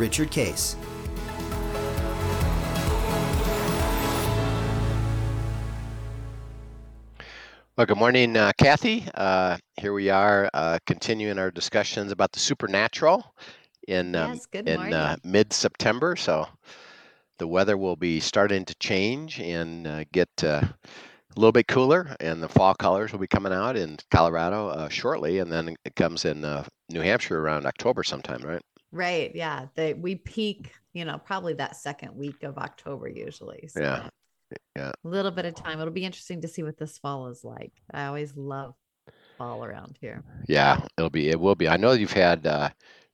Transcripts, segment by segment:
Richard Case. Well, good morning, uh, Kathy. Uh, here we are uh, continuing our discussions about the supernatural in um, Yes, in uh, mid-September. So the weather will be starting to change and uh, get uh, a little bit cooler, and the fall colors will be coming out in Colorado uh, shortly, and then it comes in uh, New Hampshire around October sometime, right? Right. Yeah. They we peak, you know, probably that second week of October usually. So Yeah, yeah. a little bit of time. It'll be interesting to see what this fall is like. I always love fall around here. Yeah, it'll be. It will be. I know you've had uh,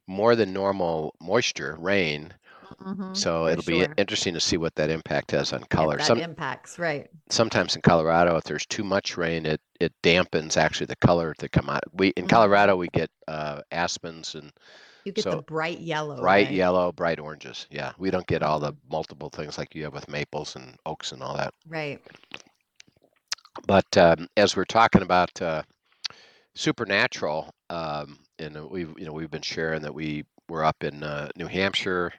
more than normal moisture, rain, Mhm, so it'll be sure. interesting to see what that impact has on color. that Some impacts, right. sometimes in Colorado, if there's too much rain, it it dampens actually the color that come out. We in Mhm. Colorado we get uh, aspens and You get the so bright yellow, bright right? yellow, bright oranges. Yeah, we don't get all the multiple things like you have with maples and oaks and all that. Right. But um, as we're talking about uh, supernatural, um, and we've you know we've been sharing that we were up in uh, New Hampshire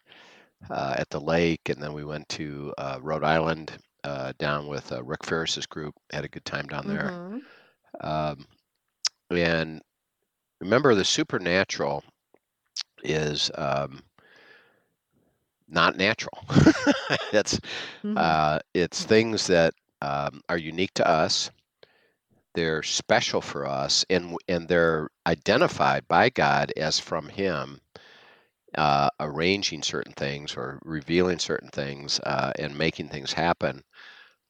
uh, at the lake, and then we went to uh, Rhode Island uh, down with uh, Rick Ferris's group. Had a good time down there. hmm Um, and remember, the supernatural is um, not natural. That's hmm uh, it's things that um, are unique to us. They're special for us, and and they're identified by God as from Him, uh, arranging certain things or revealing certain things uh, and making things happen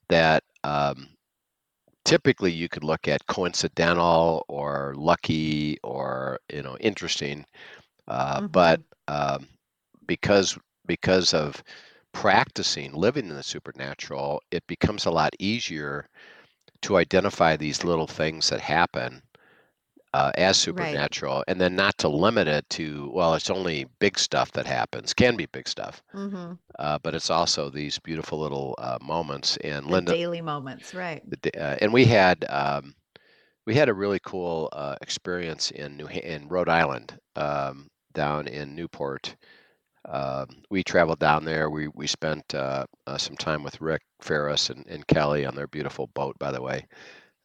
that um, typically you could look at coincidental or lucky or you know interesting, uh, but hmm um, because because of practicing living in the supernatural, it becomes a lot easier to identify these little things that happen uh, as Right. supernatural, and then not to limit it to well, it's only big stuff that happens. Can be big stuff, hmm uh, but it's also these beautiful little uh, moments. And The Linda, daily moments, right. the uh, and we had um, we had a really cool uh, experience in New Ha- in Rhode Island, um, down in Newport. Um, we traveled down there. We we spent uh, uh, some time with Rick Ferris and, and Kelly on their beautiful boat, by the way,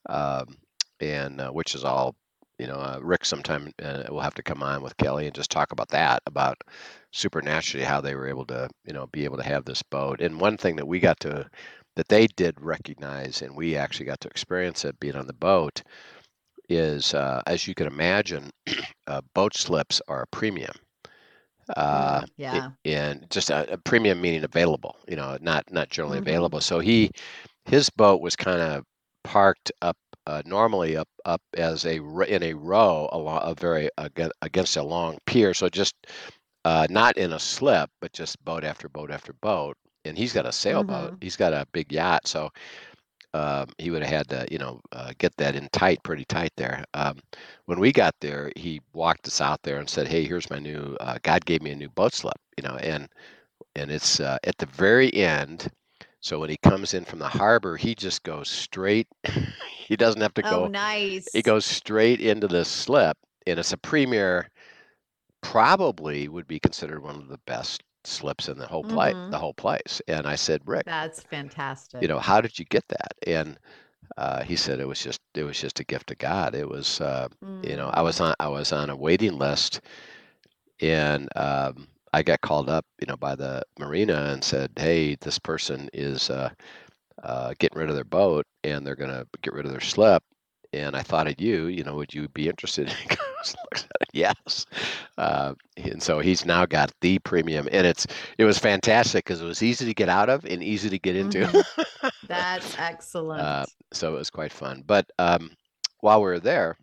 um, and uh, which is all you know. Uh, Rick sometime uh, will have to come on with Kelly and just talk about that, about supernaturally how they were able to you know be able to have this boat. And one thing that we got to that they did recognize, and we actually got to experience it being on the boat, is uh, as you can imagine, uh, boat slips are a premium uh, Mm, yeah. and just a, a premium meaning available, you know, not not generally hmm available. So he his boat was kind of parked up uh, normally up up as a in a row along a very against a long pier. So just uh, not in a slip, but just boat after boat after boat. And he's got a sailboat. hmm He's got a big yacht, so um, he would have had to, you know, uh, get that in tight, pretty tight there. Um, when we got there, he walked us out there and said, "Hey, here's my new. Uh, God gave me a new boat slip, you know, and and it's uh, at the very end. So when he comes in from the harbor, he just goes straight. he doesn't have to go. Oh, go. He goes straight into the slip, and it's a premier. Probably would be considered one of the best slips in the whole place. hmm The whole place. And I said, Rick, That's fantastic. you know, how did you get that? And uh, he said it was just it was just a gift of God. It was uh, you know I was Mm, on I was on a waiting list and um, I got called up you know by the marina and said hey this person is uh, uh, getting rid of their boat and they're gonna get rid of their slip and I thought of you you know would you be interested? He looks at it, yes. Uh, and so he's now got the premium and it's it was fantastic because it was easy to get out of and easy to get into. hmm That's Uh, excellent. so it was quite fun. But um, while we were there,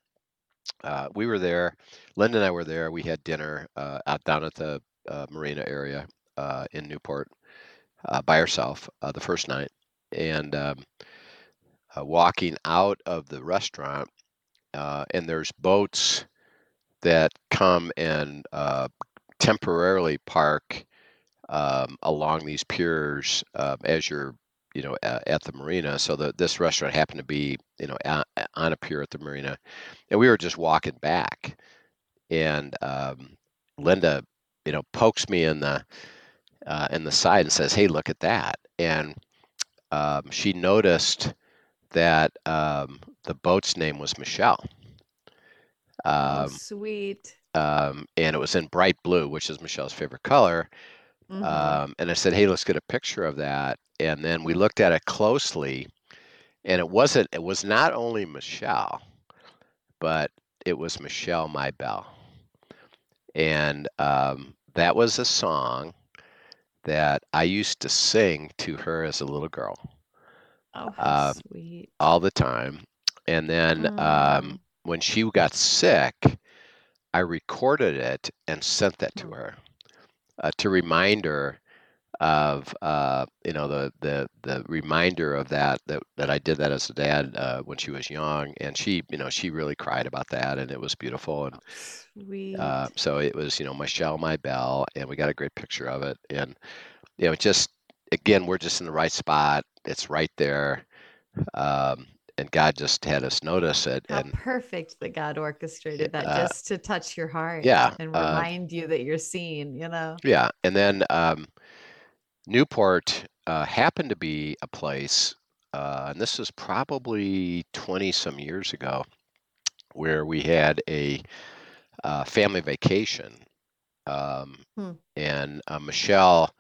uh, we were there. Linda and I were there. We had dinner uh, out down at the uh, marina area. uh, in Newport uh, by herself uh, the first night, and um, uh, walking out of the restaurant, uh, and there's boats that come and uh, temporarily park um, along these piers uh, as you're you know at, at the marina. So this restaurant happened to be you know a- on a pier at the marina and we were just walking back. And um, linda you know pokes me in the uh, in the side and says hey look at that. And um, she noticed that um, the boat's name was michelle oh, um, sweet. um, and it was in bright blue which is michelle's favorite color Mhm. um, and I said, "Hey, let's get a picture of that." And then we looked at it closely, and it wasn't. It was not only Michelle, but it was Michelle My Belle, and um, that was a song that I used to sing to her as a little girl oh, how uh, sweet. all the time. And then um, Mm. When she got sick, I recorded it and sent that to Hmm. her uh, to remind her of uh, you know the the the reminder of that that that I did that as a dad uh, when she was young, and she you know she really cried about that, and it was beautiful, and Oh, sweet. uh, so it was you know Michelle My Belle, and we got a great picture of it, and you know just again we're just in the right spot, it's right there, um, and God just had us notice it, How and perfect that God orchestrated that uh, just to touch your heart yeah, and uh, remind you that you're seen, you know? yeah, and then um, Newport uh, happened to be a place, uh, and this is probably 20 some years ago, where we had a uh, family vacation. Um, Hmm. and uh, Michelle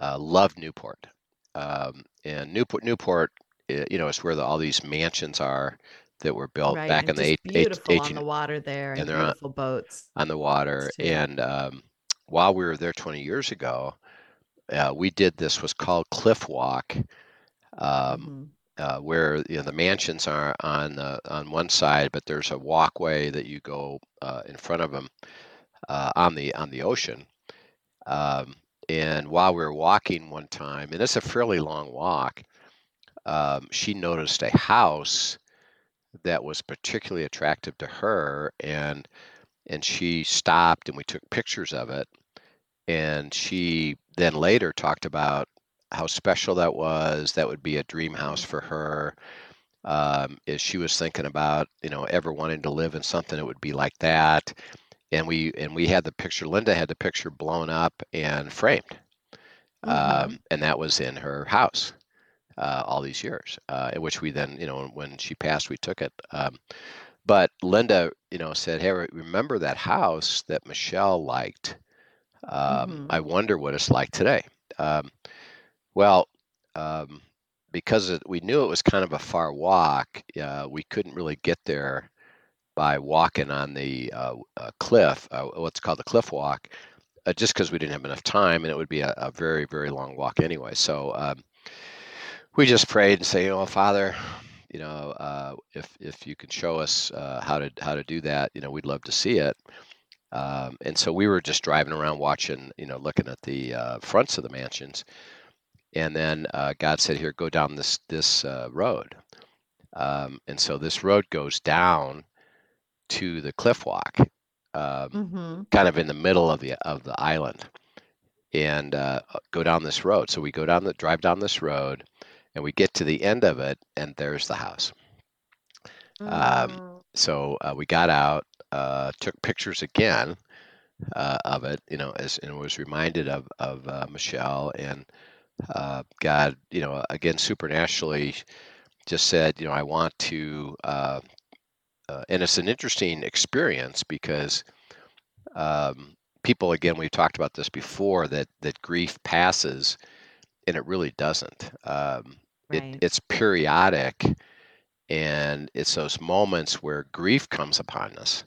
uh, loved Newport. Um, and Newport, Newport, uh, you know, it's where the, all these mansions are that were built Right. back in the eight, eight, beautiful on the water there and and they're on, beautiful boats on the water. And um, while we were there 20 years ago, uh, we did this was called Cliff Walk, um, hmm uh, where you know the mansions are on the, on one side, but there's a walkway that you go uh, in front of them uh, on the on the ocean. Um, and while we were walking one time, and it's a fairly long walk, um, she noticed a house that was particularly attractive to her, and and she stopped and we took pictures of it. And she then later talked about how special that was. That would be a dream house for her. Um, is she was thinking about you know ever wanting to live in something that would be like that. And we and we had the picture. Linda had the picture blown up and framed, hmm um, and that was in her house uh, all these years. Uh, in which we then you know when she passed, we took it. Um, but Linda, you know, said, "Hey, remember that house that Michelle liked? Um, hmm I wonder what it's like today." Um, well, um, because it, we knew it was kind of a far walk, uh, we couldn't really get there by walking on the uh, uh, cliff, uh, what's called the cliff walk, uh, just because we didn't have enough time, and it would be a, a very, very long walk anyway. So um, we just prayed and say, "Oh, Father." You know, uh, if if you can show us uh, how to how to do that, you know, we'd love to see it. Um, and so we were just driving around watching, you know, looking at the uh, fronts of the mansions, and then uh, God said, "Here, go down this this uh, road." Um, and so this road goes down to the cliff walk, um, hmm kind of in the middle of the of the island, and uh, go down this road. So we go down the drive down this road, and we get to the end of it, and there's the house. Um, Mm. so uh, we got out, uh, took pictures again uh, of it, you know, as and was reminded of of uh, Michelle and uh, God, you know, again supernaturally just said, you know, I want to, uh, uh, and it's an interesting experience because um, people, again, we've talked about this before that that grief passes, and it really doesn't. Um, it it's periodic, and it's those moments where grief comes upon us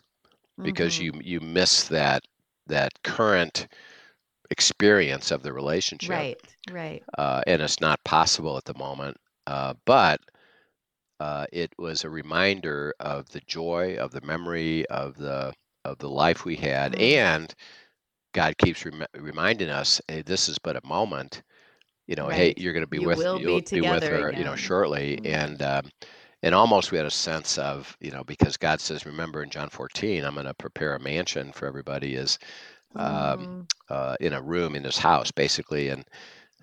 because hmm you you miss that that current experience of the relationship Right. Right. uh, and it's not possible at the moment uh, but uh, it was a reminder of the joy of the memory of the of the life we had Mm. and God keeps rem- reminding us, hey, this is but a moment. You know, Right. hey, you're going to be You with you'll be with together her, you know, again. shortly. Mhm. And um, and almost we had a sense of, you know, because God says, remember in John 14, I'm going to prepare a mansion for everybody is um, Mhm. uh, in a room in his house, basically. And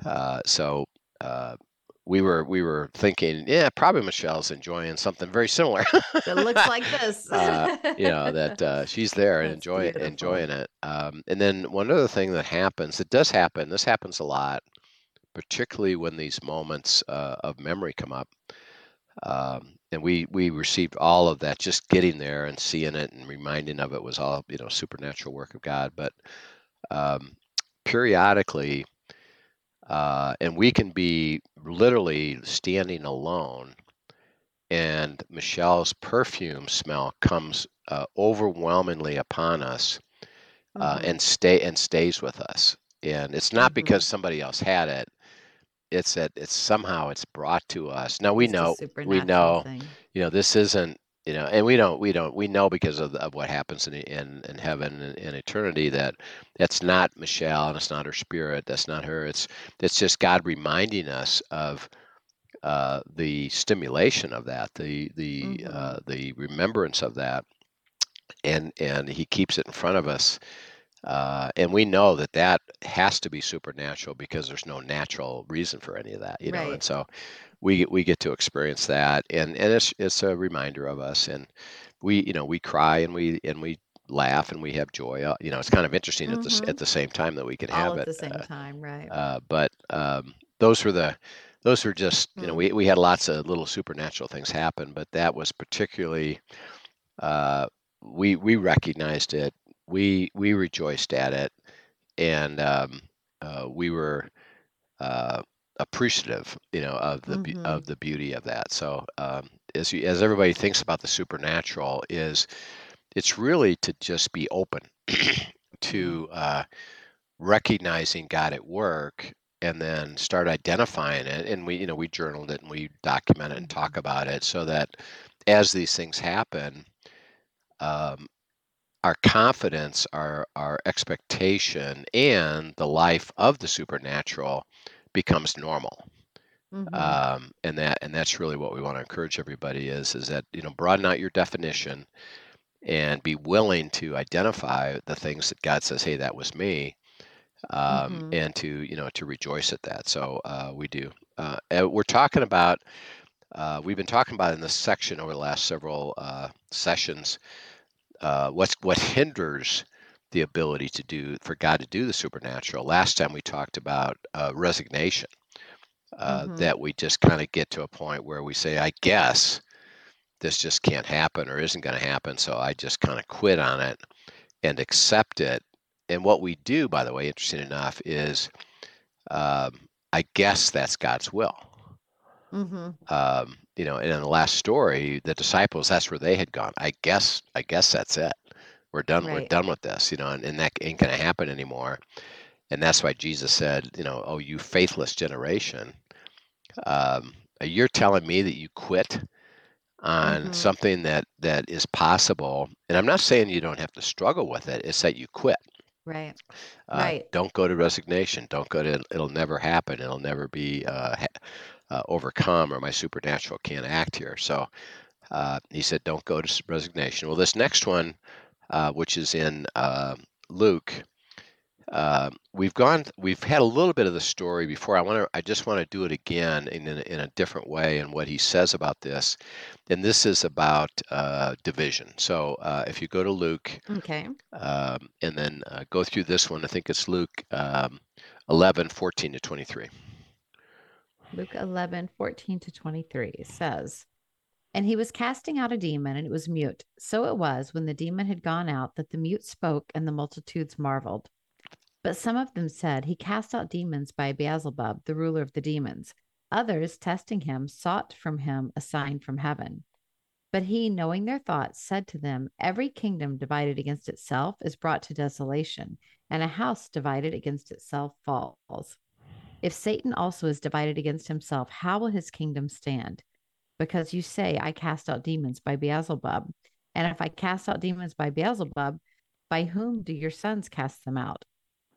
uh, so uh, we were we were thinking, yeah, probably Michelle's enjoying something very similar. That looks like this. uh, you know that uh, she's there and That's enjoy beautiful. enjoying it. Um, and then one other thing that happens, it does happen. This happens a lot, particularly when these moments uh, of memory come up. Um, and we we received all of that just getting there and seeing it and reminding of it was all you know supernatural work of God. But um, periodically, uh, and we can be literally standing alone and Michelle's perfume smell comes uh, overwhelmingly upon us uh, Mhm. and stay and stays with us. And it's not Mhm. because somebody else had it; it's that it's somehow it's brought to us. Now we a know we supernatural know thing. you know this isn't you know, and we don't we don't we know because of, of what happens in in, in heaven and in eternity that that's not Michelle and it's not her spirit. That's not her. It's it's just God reminding us of uh, the stimulation of that, the the uh, Mhm. the remembrance of that, and and He keeps it in front of us, uh, and we know that that has to be supernatural because there's no natural reason for any of that, you know. And so we we get to experience that, and and it's it's a reminder of us, and we you know we cry and we and we laugh and we have joy. uh, You know, it's kind of interesting at this at Mhm. the same time that we can All have at it. the same Uh, time, right? uh, but um, those were the those were just you know Mm. we, we had lots of little supernatural things happen but that was particularly uh, we we recognized it we we rejoiced at it and um, uh, we were uh, appreciative you know of the Mhm. of the beauty of that so um, as you, as everybody thinks about the supernatural is it's really to just be open Mm. to uh, recognizing God at work and then start identifying it and we you know we journaled it and we document it and talk Mhm. about it so that as these things happen um, our confidence our our expectation and the life of the supernatural becomes normal Mhm. um, and that and that's really what we want to encourage everybody is is that you know broaden out your definition and be willing to identify the things that God says hey that was me um, Mhm. and to you know to rejoice at that. So uh, we do. Uh, we're talking about. Uh, we've been talking about in this section over the last several uh, sessions. Uh, what's what hinders the ability to do for God to do the supernatural? Last time we talked about uh, resignation. Uh, Mhm. that we just kind of get to a point where we say, I guess this just can't happen or isn't going to happen, so I just kind of quit on it and accept it. And what we do, by the way, interesting enough, is um, I guess that's God's will. Mhm. Um, you know, and in the last story, the disciples, that's where they had gone. I guess, I guess that's it. We're done. We're done with this, you know, and, and that ain't going to happen anymore. And that's why Jesus said, you know, oh, you faithless generation, um, you're telling me that you quit on Mhm. something that that is possible. And I'm not saying you don't have to struggle with it. It's that you quit. Right. Uh, Right. Don't go to resignation. Don't go to. It'll never happen. It'll never be uh, ha- uh, overcome, or my supernatural can't act here. So uh, he said, don't go to resignation. Well, this next one, uh, which is in uh, Luke, uh, we've gone. We've had a little bit of the story before. I want to. I just want to do it again in a, in a different way and what he says about this. And this is about uh, division. So uh, if you go to Luke Okay. um, and then uh, go through this one. I think it's Luke um, 11, 14 to 23. Luke 11, 14 to 23 says, And he was casting out a demon, and it was mute. So it was when the demon had gone out that the mute spoke, and the multitudes marveled. But some of them said, He cast out demons by Beelzebub, the ruler of the demons. Others, testing him, sought from him a sign from heaven. But he, knowing their thoughts, said to them, Every kingdom divided against itself is brought to desolation, and a house divided against itself falls. If Satan also is divided against himself, how will his kingdom stand? Because you say, I cast out demons by Beelzebub. And if I cast out demons by Beelzebub, by whom do your sons cast them out?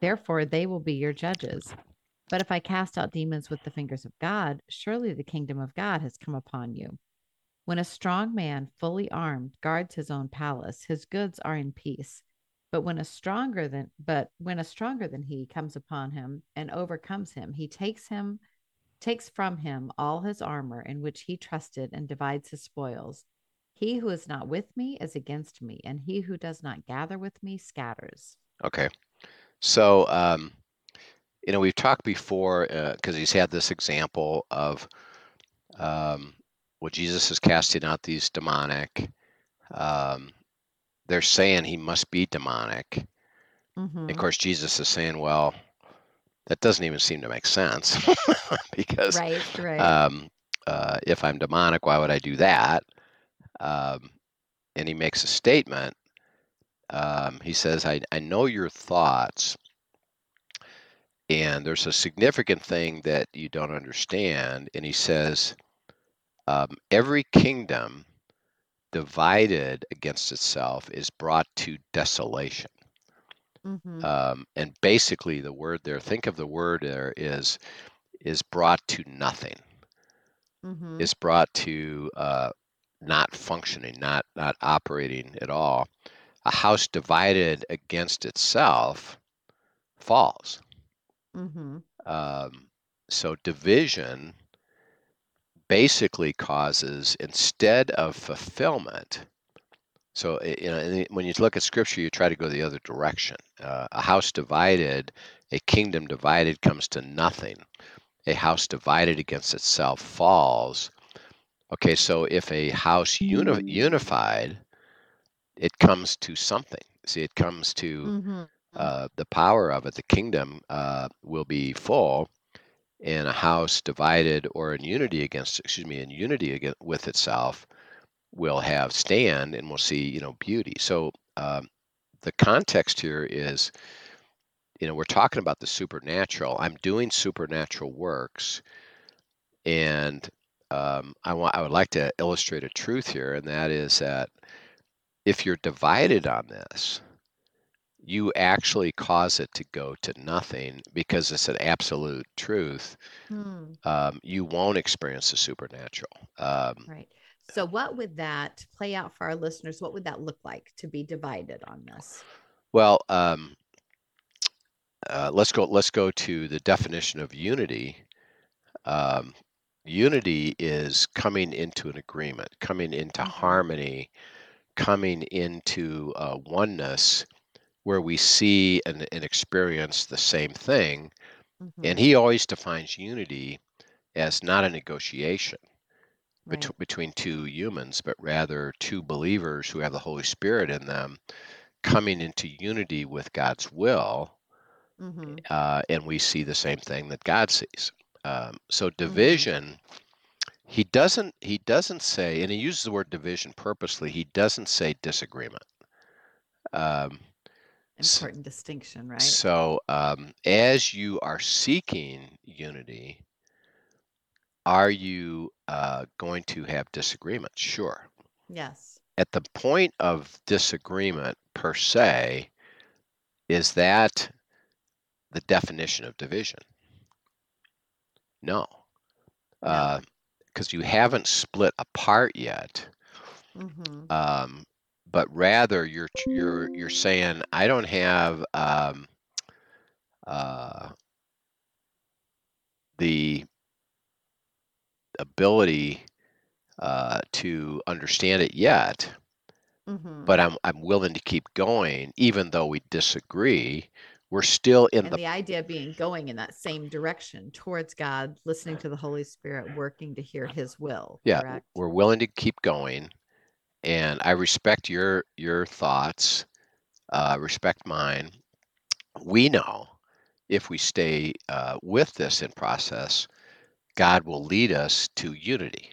Therefore, they will be your judges. But if I cast out demons with the fingers of God, surely the kingdom of God has come upon you. When a strong man, fully armed, guards his own palace, his goods are in peace. But when a stronger than but when a stronger than he comes upon him and overcomes him, he takes him takes from him all his armor in which he trusted and divides his spoils. He who is not with me is against me, and he who does not gather with me scatters. Okay. So, um, you know, we've talked before because uh, he's had this example of um, well, Jesus is casting out these demonic. Um, they're saying he must be demonic. Mm-hmm. Of course, Jesus is saying, well, that doesn't even seem to make sense because right, right. Um, uh, if I'm demonic, why would I do that? Um, and he makes a statement. Um, he says, I, I know your thoughts, and there's a significant thing that you don't understand. And he says, um, every kingdom divided against itself is brought to desolation. Mm-hmm. Um, and basically, the word there, think of the word there is is brought to nothing. Mm-hmm. Is brought to uh, not functioning, not not operating at all. A house divided against itself falls. Mm-hmm. Um, so division basically causes instead of fulfillment. So you know, when you look at scripture, you try to go the other direction. Uh, a house divided, a kingdom divided, comes to nothing. A house divided against itself falls. Okay, so if a house uni- unified, it comes to something. See, it comes to Mm-hmm. uh, the power of it. The kingdom uh, will be full, in a house divided or in unity against excuse me in unity against, with itself will have stand and we'll see you know beauty. So um, the context here is you know we're talking about the supernatural. I'm doing supernatural works and um, I want I would like to illustrate a truth here, and that is that if you're divided on this, you actually cause it to go to nothing because it's an absolute truth. Hmm. Um, you won't experience the supernatural. Um, Right. So, what would that play out for our listeners? What would that look like to be divided on this? well, um, uh, let's go. Let's go to the definition of unity. Um, unity is coming into an agreement, coming into Mhm. harmony, coming into uh, oneness, where we see and, and experience the same thing. Mhm. And he always defines unity as not a negotiation bet- between two humans, but rather two believers who have the Holy Spirit in them coming into unity with God's will. Mhm. Uh, and we see the same thing that God sees. Um, so Mm-hmm. division, he doesn't he doesn't say, and he uses the word division purposely. He doesn't say disagreement. Um, Important distinction, right? So, um, as you are seeking unity, are you uh, going to have disagreement? Sure. yes. At the point of disagreement per se, is that the definition of division? No, No. because you haven't split apart yet. hmm Um, but rather, you're you're you're saying, I don't have um, uh, the ability uh, to understand it yet, hmm but I'm I'm willing to keep going, even though we disagree. We're still in the the idea being going in that same direction towards God, listening to the Holy Spirit, working to hear His will. yeah. Correct. We're willing to keep going, and I respect your your thoughts. Uh, respect mine. We know if we stay uh, with this in process, God will lead us to unity.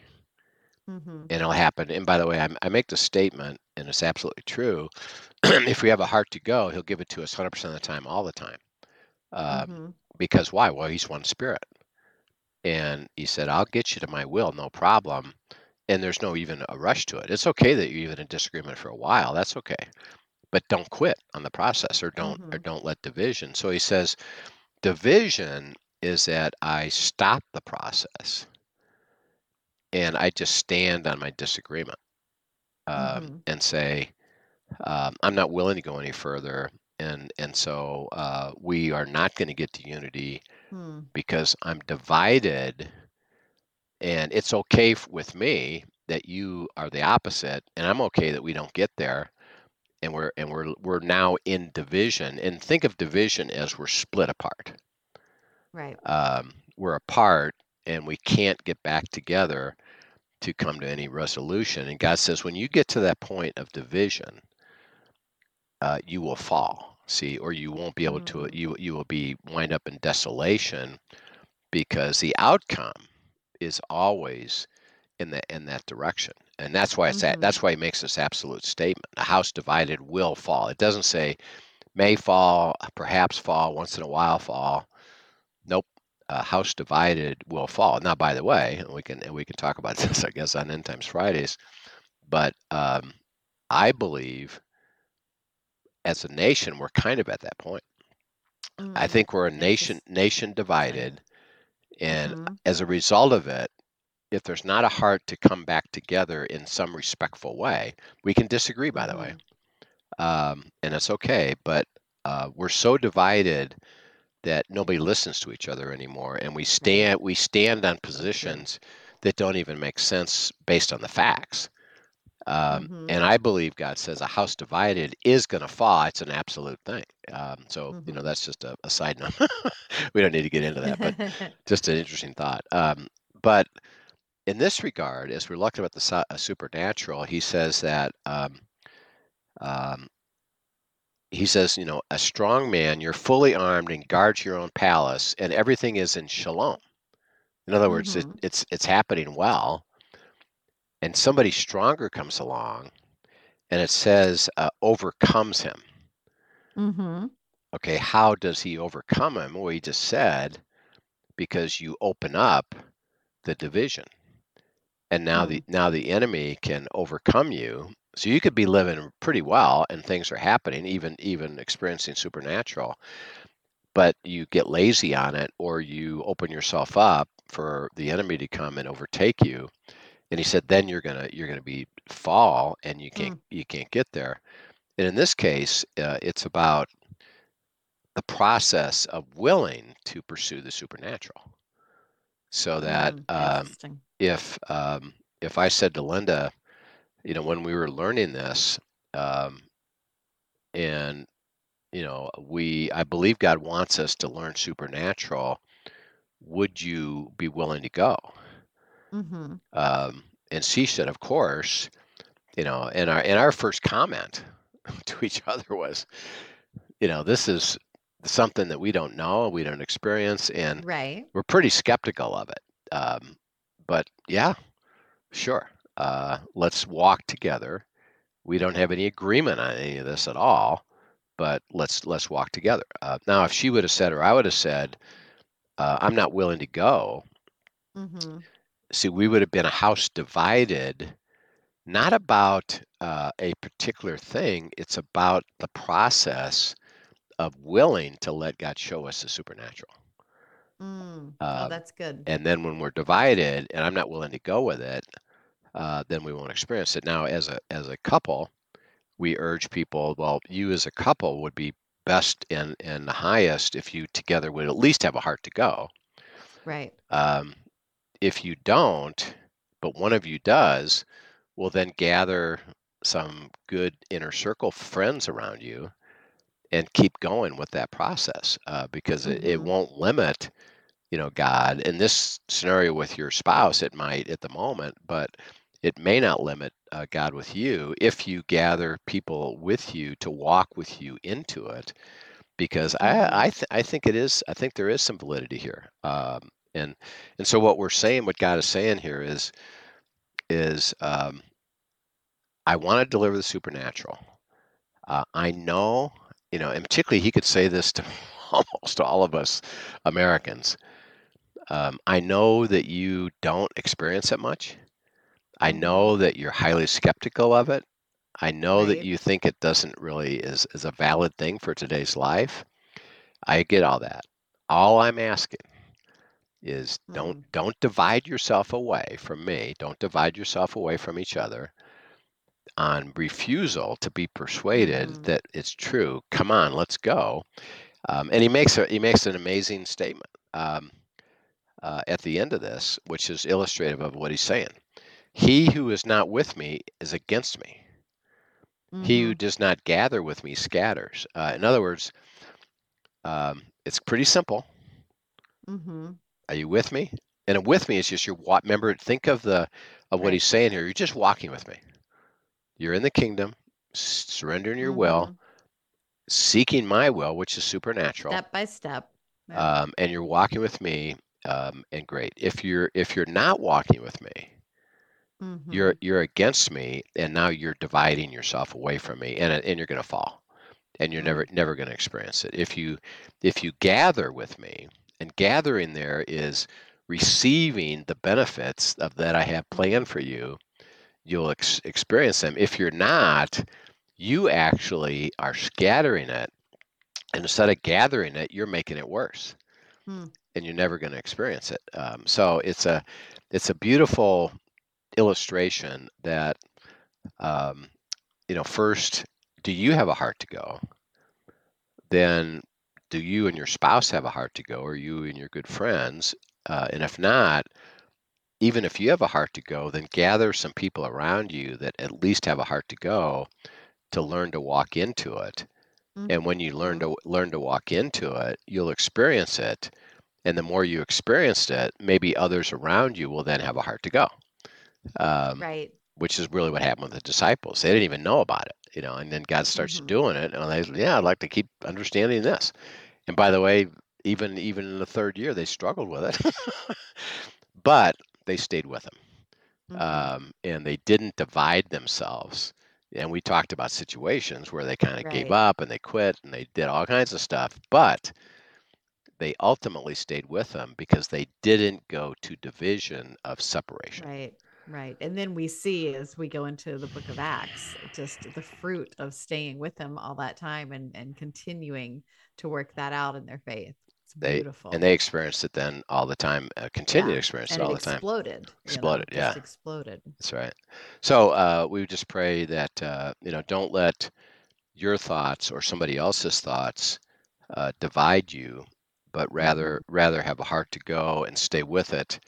hmm and it'll happen. And by the way, I, I make the statement, and it's absolutely true. if we have a heart to go, He'll give it to us 100% of the time, all the time. Um, hmm Because why? Well, He's one spirit. And He said, I'll get you to my will, no problem. And there's no even a rush to it. It's okay that you're even in disagreement for a while. That's okay. but don't quit on the process or don't or Mhm. don't let division. So he says division is that I stop the process and I just stand on my disagreement um, Mhm. and say um, I'm not willing to go any further, and and so uh, we are not going to get to unity Hmm. because I'm divided, and it's okay f- with me that you are the opposite, and I'm okay that we don't get there, and we're and we're we're now in division, and think of division as we're split apart. Right. Um, we're apart, and we can't get back together to come to any resolution. And God says, when you get to that point of division, uh, you will fall. See, or you won't be able to. Mm. You you will be wind up in desolation because the outcome is always in that in that direction. And that's why it's that. Mhm. That's why he makes this absolute statement: a house divided will fall. It doesn't say may fall, perhaps fall, once in a while fall. Nope. A house divided will fall. Now, by the way, and we can and we can talk about this, I guess, on End Times Fridays. But um, I believe, as a nation, we're kind of at that point. I Mm. think we're a nation nation divided, and Mhm. as a result of it, if there's not a heart to come back together in some respectful way, we can disagree. By the way, Mhm. um, and it's okay. But uh, we're so divided that nobody listens to each other anymore, and we stand we stand on positions that don't even make sense based on the facts. Um, Mhm. And I believe God says a house divided is going to fall. It's an absolute thing. Um, so you know Mhm. that's just a, a side note. we don't need to get into that, but just an interesting thought. Um, but in this regard, as we're looking at the su- uh, supernatural, he says that um, um, he says, you know, a strong man, you're fully armed and guards your own palace, and everything is in shalom. In other words, it, Mhm. it's it's happening well, and somebody stronger comes along, and it says uh, overcomes him. Mhm. Okay, how does he overcome him? Well, he just said because you open up the division. and now the now the enemy can overcome you so you could be living pretty well and things are happening even even experiencing supernatural but you get lazy on it or you open yourself up for the enemy to come and overtake you and he said then you're gonna you're gonna be fall and you can't you can't get there and in this case uh, it's about the process of willing to pursue the supernatural so that Mm, um, if um, if I said to Linda, you know, when we were learning this, um, and you know, we I believe God wants us to learn supernatural. Would you be willing to go? Mm-hmm. Um, and she said, of course. You know, and our and our first comment to each other was, you know, this is something that we don't know, we don't experience, and Right. we're pretty skeptical of it. Um, but yeah, sure. Uh, let's walk together. We don't have any agreement on any of this at all, but let's let's walk together. Uh, now, if she would have said, or I would have said, uh, I'm not willing to go. Mm-hmm. See, we would have been a house divided, not about uh, a particular thing. It's about the process of willing to let God show us the supernatural. Mm. oh, Um, that's good. and then when we're divided and i'm not willing to go with it uh, then we won't experience it now as a as a couple we urge people well you as a couple would be best and and the highest if you together would at least have a heart to go Right. um, if you don't but one of you does well then gather some good inner circle friends around you and keep going with that process uh, because it, it Mhm. won't limit you know god in this scenario with your spouse it might at the moment but it may not limit uh, god with you if you gather people with you to walk with you into it because i I, th- I think it is i think there is some validity here um, and and so what we're saying what god is saying here is is um, i want to deliver the supernatural uh, i know you know and particularly he could say this to almost all of us americans um, I know that you don't experience it much. I Mhm. know that you're highly skeptical of it. I know that you think it doesn't really is is a valid thing for today's life. I get all that. All I'm asking is don't Mm. don't divide yourself away from me. Don't divide yourself away from each other on refusal to be persuaded Mhm. that it's true. Come on, let's go. Um, and he makes a he makes an amazing statement um, uh, at the end of this, which is illustrative of what he's saying. He who is not with me is against me. He who Mhm. does not gather with me scatters. Uh, in other words, um, it's pretty simple. Mhm. Are you with me? And with me is just your wa- remember. Think of the of what Right. he's saying here. You're just walking with me. You're in the kingdom, surrendering your will, Mhm. seeking my will, which is supernatural, Step by step. Yeah. um, and you're walking with me. Um, and great. If you're if you're not walking with me, you're Mhm. you're against me, and now you're dividing yourself away from me, and and you're going to fall, and you're never never going to experience it. If you if you gather with me, and gathering there is receiving the benefits of that I have planned for you, you'll ex- experience them. If you're not, you actually are scattering it. And instead of gathering it, you're making it worse, Hmm. and you're never going to experience it. Um, so it's a it's a beautiful illustration that um, you know. First, do you have a heart to go? Then, do you and your spouse have a heart to go, or you and your good friends? Uh, and if not, even if you have a heart to go, then gather some people around you that at least have a heart to go to learn to walk into it. And when you learn Mhm. to learn to walk into it, you'll experience it. And the more you experienced it, maybe others around you will then have a heart to go. Um, Right. which is really what happened with the disciples. They didn't even know about it, you know, and then God starts Mhm. doing it, and they, yeah, I'd like to keep understanding this. And by the way, even even in the third year, they struggled with it, but they stayed with him, Mhm. um, and they didn't divide themselves. And we talked about situations where they kind of gave up and they quit and they did all kinds of stuff, but they ultimately stayed with him because they didn't go to division of separation. Right. Right. And then we see as we go into the book of Acts, just the fruit of staying with him all that time and, and continuing to work that out in their faith. It's They beautiful. and they experienced it then all the time, uh, continue to Yeah, experience it it all the time. exploded. you know, Exploded, yeah. Exploded. That's right. So uh, we would just pray that uh, you know don't let your thoughts or somebody else's thoughts uh, divide you, but rather rather have a heart to go and stay with it,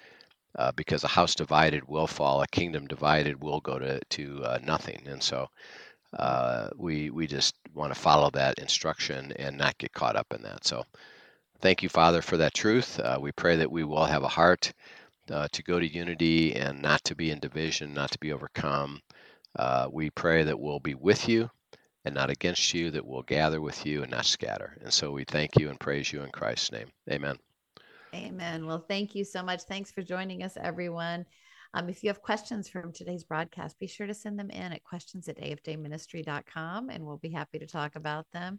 uh, because a house divided will fall, a kingdom divided will go to to uh, nothing. And so uh, we we just want to follow that instruction and not get caught up in that. So thank you, Father, for that truth. Uh, we pray that we will have a heart uh, to go to unity and not to be in division, not to be overcome. Uh, we pray that we'll be with you and not against you, that we'll gather with you and not scatter. And so we thank you and praise you in Christ's name. Amen. Amen. Well, thank you so much. Thanks for joining us, everyone. Um, if you have questions from today's broadcast, be sure to send them in at questions at afjministry.com and we'll be happy to talk about them